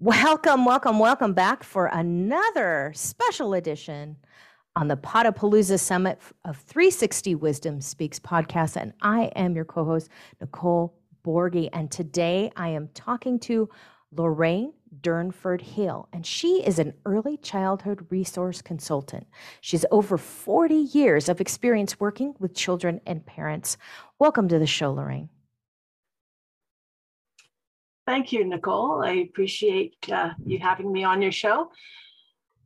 Welcome, welcome, welcome back for another special edition on the Potapalooza Summit of 360 Wisdom Speaks podcast. And I am your co host, Nicole Borgie. And today I am talking to Lorraine Durnford Hill, and she is an early childhood resource consultant. She's over 40 years of experience working with children and parents. Welcome to the show, Lorraine. Thank you, Nicole. I appreciate uh, you having me on your show.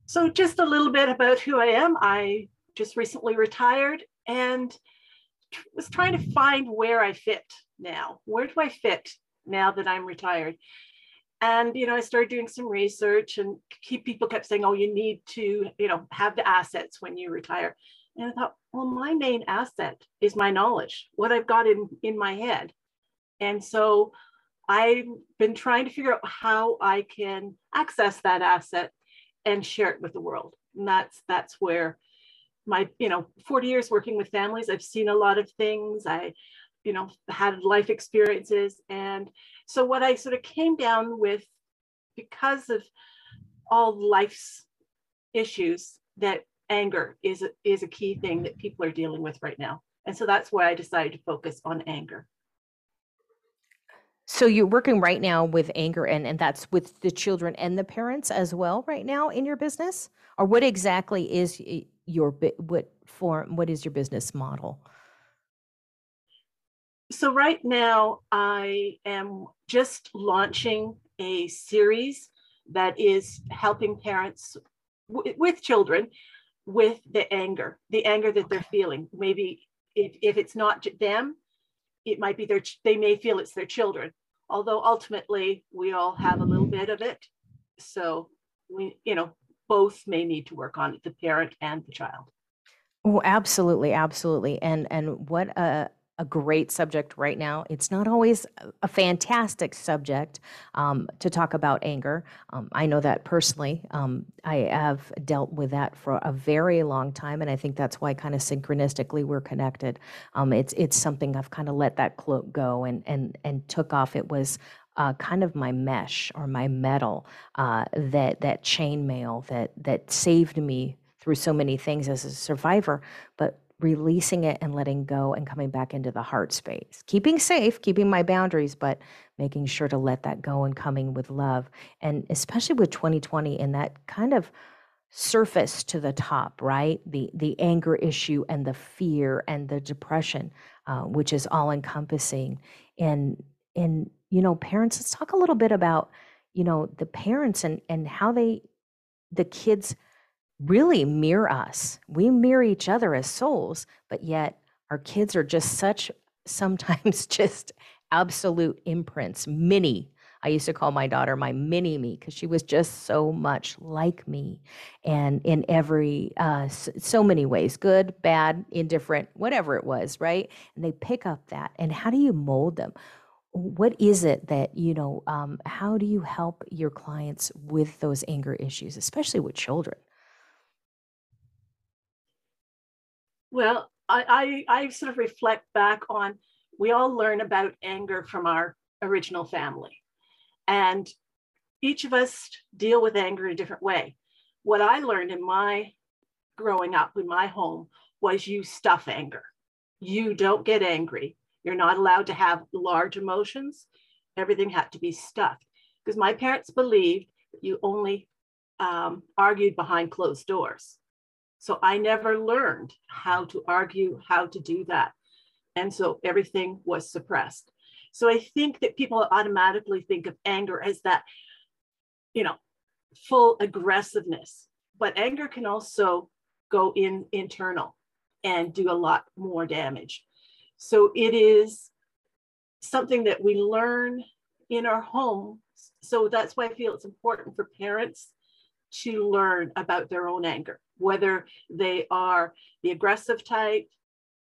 So, just a little bit about who I am. I just recently retired and was trying to find where I fit now. Where do I fit now that I'm retired? And you know, I started doing some research, and people kept saying, "Oh, you need to, you know, have the assets when you retire." And I thought, well, my main asset is my knowledge, what I've got in in my head. And so I've been trying to figure out how I can access that asset and share it with the world. And that's that's where my, you know, 40 years working with families, I've seen a lot of things. I, you know, had life experiences. And so what I sort of came down with because of all life's issues that anger is is a key thing that people are dealing with right now. And so that's why I decided to focus on anger. So you're working right now with anger and, and that's with the children and the parents as well right now in your business? Or what exactly is your what form what is your business model? So right now I am just launching a series that is helping parents w- with children with the anger, the anger that they're feeling. Maybe if, if it's not them, it might be their they may feel it's their children although ultimately we all have a little mm-hmm. bit of it. So we you know both may need to work on it the parent and the child. Oh absolutely absolutely. And and what a a great subject right now. It's not always a fantastic subject um, to talk about anger. Um, I know that personally. Um, I have dealt with that for a very long time, and I think that's why kind of synchronistically we're connected. Um, it's it's something I've kind of let that cloak go and and and took off. It was uh, kind of my mesh or my metal uh, that that chainmail that that saved me through so many things as a survivor, but releasing it and letting go and coming back into the heart space. Keeping safe, keeping my boundaries, but making sure to let that go and coming with love. And especially with 2020 and that kind of surface to the top, right? The the anger issue and the fear and the depression, uh, which is all encompassing. And and you know, parents, let's talk a little bit about, you know, the parents and and how they the kids really mirror us. We mirror each other as souls, but yet our kids are just such sometimes just absolute imprints, mini. I used to call my daughter my mini me because she was just so much like me, and in every uh, so many ways, good, bad, indifferent, whatever it was, right? And they pick up that. And how do you mold them? What is it that you know? Um, how do you help your clients with those anger issues, especially with children? Well, I, I, I sort of reflect back on we all learn about anger from our original family. And each of us deal with anger in a different way. What I learned in my growing up in my home was you stuff anger. You don't get angry. You're not allowed to have large emotions. Everything had to be stuffed because my parents believed that you only um, argued behind closed doors. So I never learned how to argue, how to do that. And so everything was suppressed. So I think that people automatically think of anger as that, you know, full aggressiveness. But anger can also go in internal and do a lot more damage. So it is something that we learn in our home. So that's why I feel it's important for parents to learn about their own anger, whether they are the aggressive type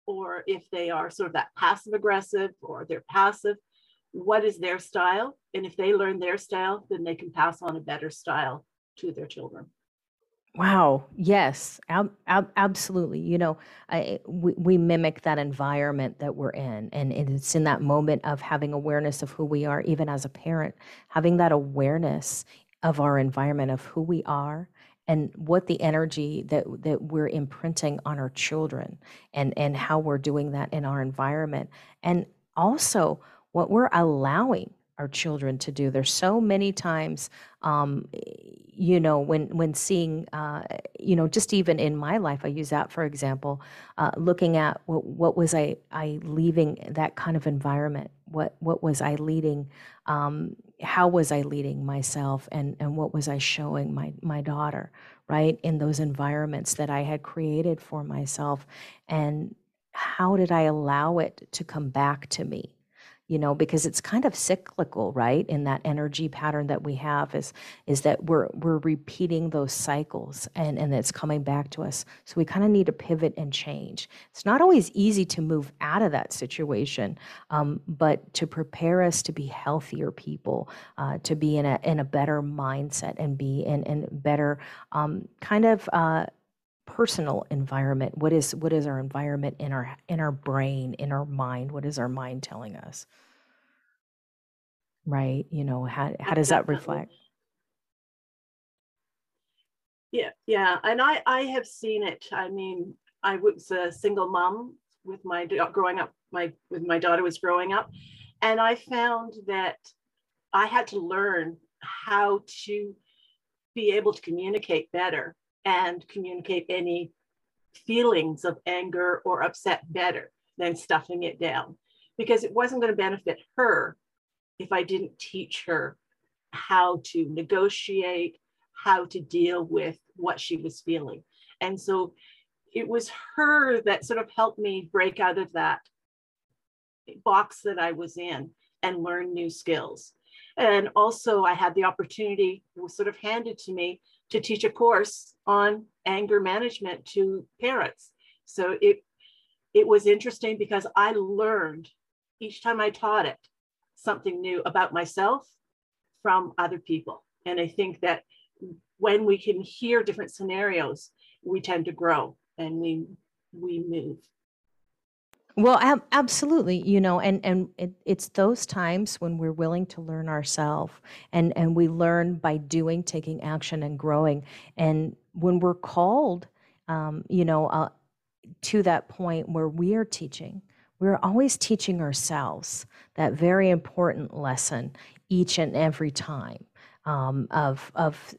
or if they are sort of that passive aggressive or they're passive. What is their style? And if they learn their style, then they can pass on a better style to their children. Wow. Yes. Ab- ab- absolutely. You know, I, we, we mimic that environment that we're in. And it's in that moment of having awareness of who we are, even as a parent, having that awareness of our environment of who we are and what the energy that that we're imprinting on our children and and how we're doing that in our environment. And also what we're allowing our children to do. There's so many times um, you know when when seeing uh, you know just even in my life i use that for example uh, looking at what, what was i i leaving that kind of environment? What what was i leading? Um, how was I leading myself and, and what was I showing my, my daughter, right, in those environments that I had created for myself? And how did I allow it to come back to me? You know because it's kind of cyclical right in that energy pattern that we have is is that we're we're repeating those cycles and and it's coming back to us. So we kind of need to pivot and change. It's not always easy to move out of that situation um, but to prepare us to be healthier people uh, to be in a in a better mindset and be in in better um, kind of uh, personal environment what is what is our environment in our in our brain in our mind? What is our mind telling us? Right? You know how, how does that reflect? Yeah yeah and i i have seen it. I mean i was a single mom with my growing up my with my daughter was growing up and i found that i had to learn how to be able to communicate better and communicate any feelings of anger or upset better than stuffing it down because it wasn't going to benefit her if I didn't teach her how to negotiate, how to deal with what she was feeling. And so it was her that sort of helped me break out of that box that I was in and learn new skills. And also, I had the opportunity, was sort of handed to me to teach a course on anger management to parents. So it it was interesting because I learned each time I taught it something new about myself from other people. And I think that when we can hear different scenarios, we tend to grow and we we move. Well, ab- absolutely, you know, and and it, it's those times when we're willing to learn ourselves, and and we learn by doing, taking action, and growing. And when we're called, um, you know, uh, to that point where we are teaching, we're always teaching ourselves that very important lesson each and every time um, of of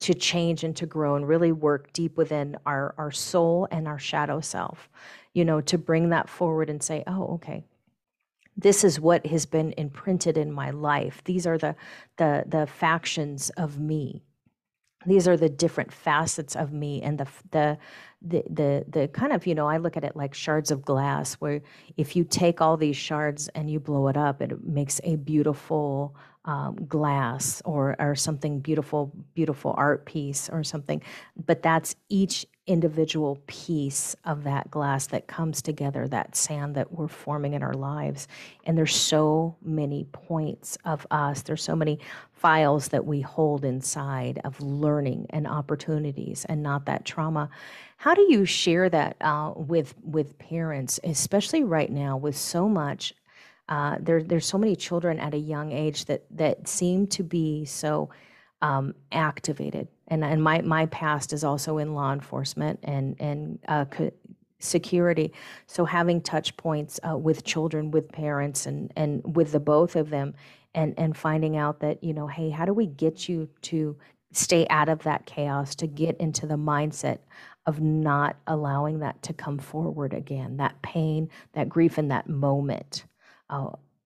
to change and to grow and really work deep within our our soul and our shadow self you know to bring that forward and say oh okay. This is what has been imprinted in my life. These are the the the factions of me. These are the different facets of me and the the the the the kind of you know I look at it like shards of glass where if you take all these shards and you blow it up it makes a beautiful um, glass or or something beautiful beautiful art piece or something but that's each individual piece of that glass that comes together, that sand that we're forming in our lives. And there's so many points of us, there's so many files that we hold inside of learning and opportunities and not that trauma. How do you share that uh, with with parents, especially right now with so much? Uh, there, there's so many children at a young age that that seem to be so um, activated and and my my past is also in law enforcement and and uh, co- security. So having touch points uh, with children, with parents, and and with the both of them, and and finding out that you know, hey, how do we get you to stay out of that chaos, to get into the mindset of not allowing that to come forward again, that pain, that grief, in that moment.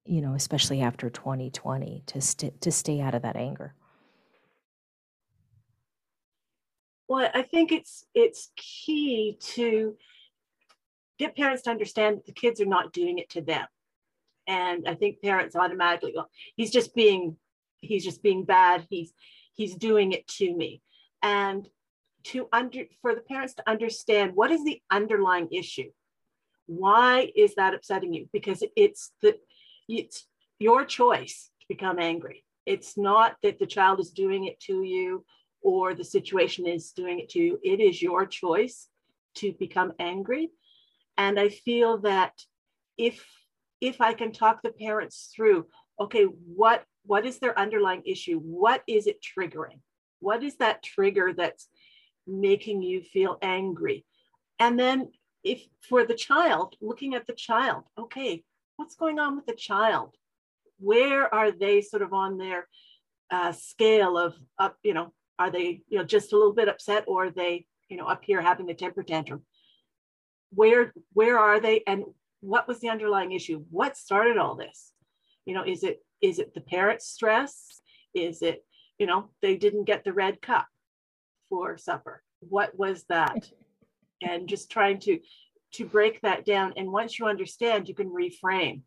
You know, especially after 2020, to st- to stay out of that anger. Well, I think it's it's key to get parents to understand that the kids are not doing it to them. And I think parents automatically go, he's just being he's just being bad. He's he's doing it to me. And to under for the parents to understand what is the underlying issue. Why is that upsetting you? Because it's the it's your choice to become angry. It's not that the child is doing it to you or the situation is doing it to you. It is your choice to become angry. And I feel that if if I can talk the parents through, okay, what what is their underlying issue? What is it triggering? What is that trigger that's making you feel angry? And then, if for the child, looking at the child, okay, what's going on with the child? Where are they sort of on their uh, scale of up, you know, are they, you know, just a little bit upset or are they, you know, up here having a temper tantrum? Where, where are they? And what was the underlying issue? What started all this? You know, is it, is it the parent's stress? Is it, you know, they didn't get the red cup for supper? What was that? And just trying to, to break that down. And once you understand, you can reframe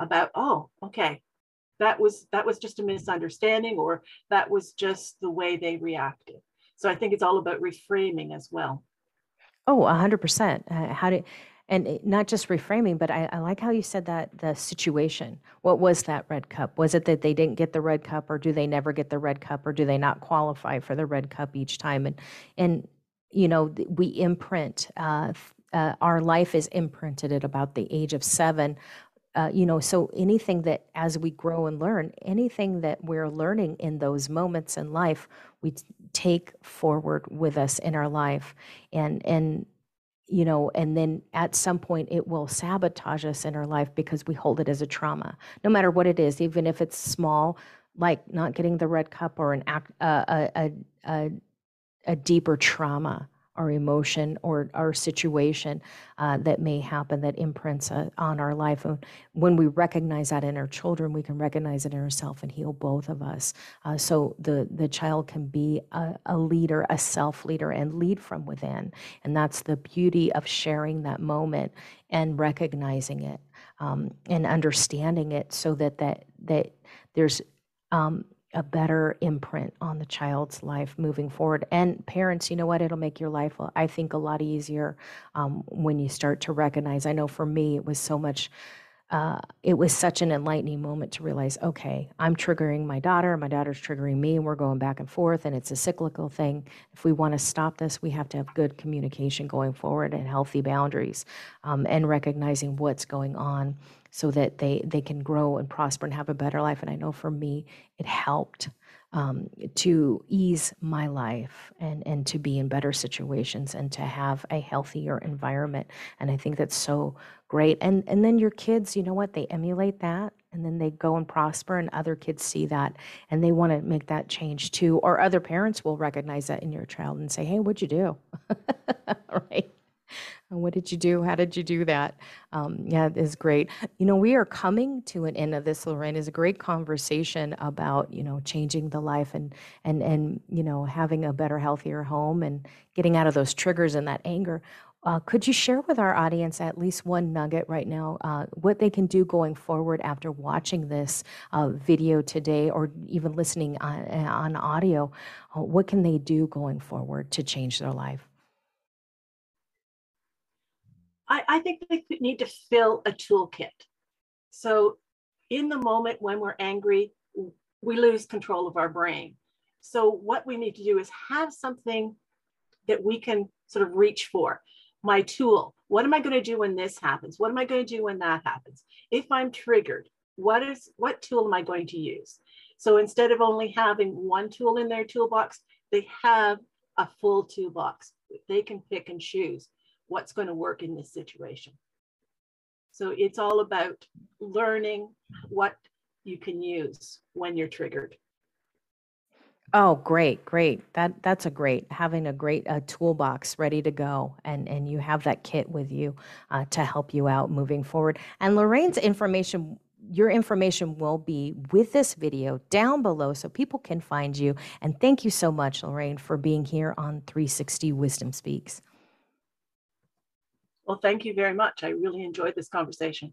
about, oh, okay, that was that was just a misunderstanding or that was just the way they reacted. So i think it's all about reframing as well. Oh 100% uh, how do and not just reframing but I, I, like how you said that the situation. What was that red cup? Was it that they didn't get the red cup or do they never get the red cup or do they not qualify for the red cup each time? And and you know we imprint uh, uh, our life is imprinted at about the age of seven. Uh, you know, so anything that as we grow and learn, anything that we're learning in those moments in life, we take forward with us in our life, and and you know, and then at some point it will sabotage us in our life because we hold it as a trauma, no matter what it is, even if it's small, like not getting the red cup or an act, uh, a, a, a a deeper trauma our emotion or our situation uh, that may happen that imprints uh, on our life. And when we recognize that in our children, we can recognize it in ourselves and heal both of us. Uh, so the, the child can be a, a leader, a self leader, and lead from within. And that's the beauty of sharing that moment and recognizing it um, and understanding it so that, that, that there's um, a better imprint on the child's life moving forward. And parents, you know what? It'll make your life, I think, a lot easier um, when you start to recognize. I know for me, it was so much. Uh, it was such an enlightening moment to realize, okay, I'm triggering my daughter, my daughter's triggering me, and we're going back and forth, and it's a cyclical thing. If we want to stop this, we have to have good communication going forward and healthy boundaries, um, and recognizing what's going on so that they they can grow and prosper and have a better life. And I know for me, it helped um, to ease my life and and to be in better situations and to have a healthier environment. And I think that's so great. And and then your kids, you know what? They emulate that and then they go and prosper and other kids see that and they want to make that change too or other parents will recognize that in your child and say hey what'd you do right what did you do? How did you do that? Um, yeah, it is great. You know, we are coming to an end of this, Lorraine. is a great conversation about, you know, changing the life and and and you know, having a better, healthier home and getting out of those triggers and that anger. Uh, could you share with our audience at least one nugget right now, uh, what they can do going forward after watching this uh, video today or even listening on, on audio? Uh, what can they do going forward to change their life? I, I think they need to fill a toolkit. So, in the moment when we're angry, we lose control of our brain. So, what we need to do is have something that we can sort of reach for. My tool. What am I going to do when this happens? What am I going to do when that happens? If I'm triggered, what is what tool am I going to use? So instead of only having one tool in their toolbox, they have a full toolbox. They can pick and choose what's going to work in this situation. So it's all about learning what you can use when you're triggered. Oh, great, great. That that's a great having a great uh, toolbox ready to go, and and you have that kit with you uh, to help you out moving forward. And Lorraine's information, your information will be with this video down below, so people can find you. And thank you so much, Lorraine, for being here on 360 Wisdom Speaks. Well, thank you very much. I really enjoyed this conversation.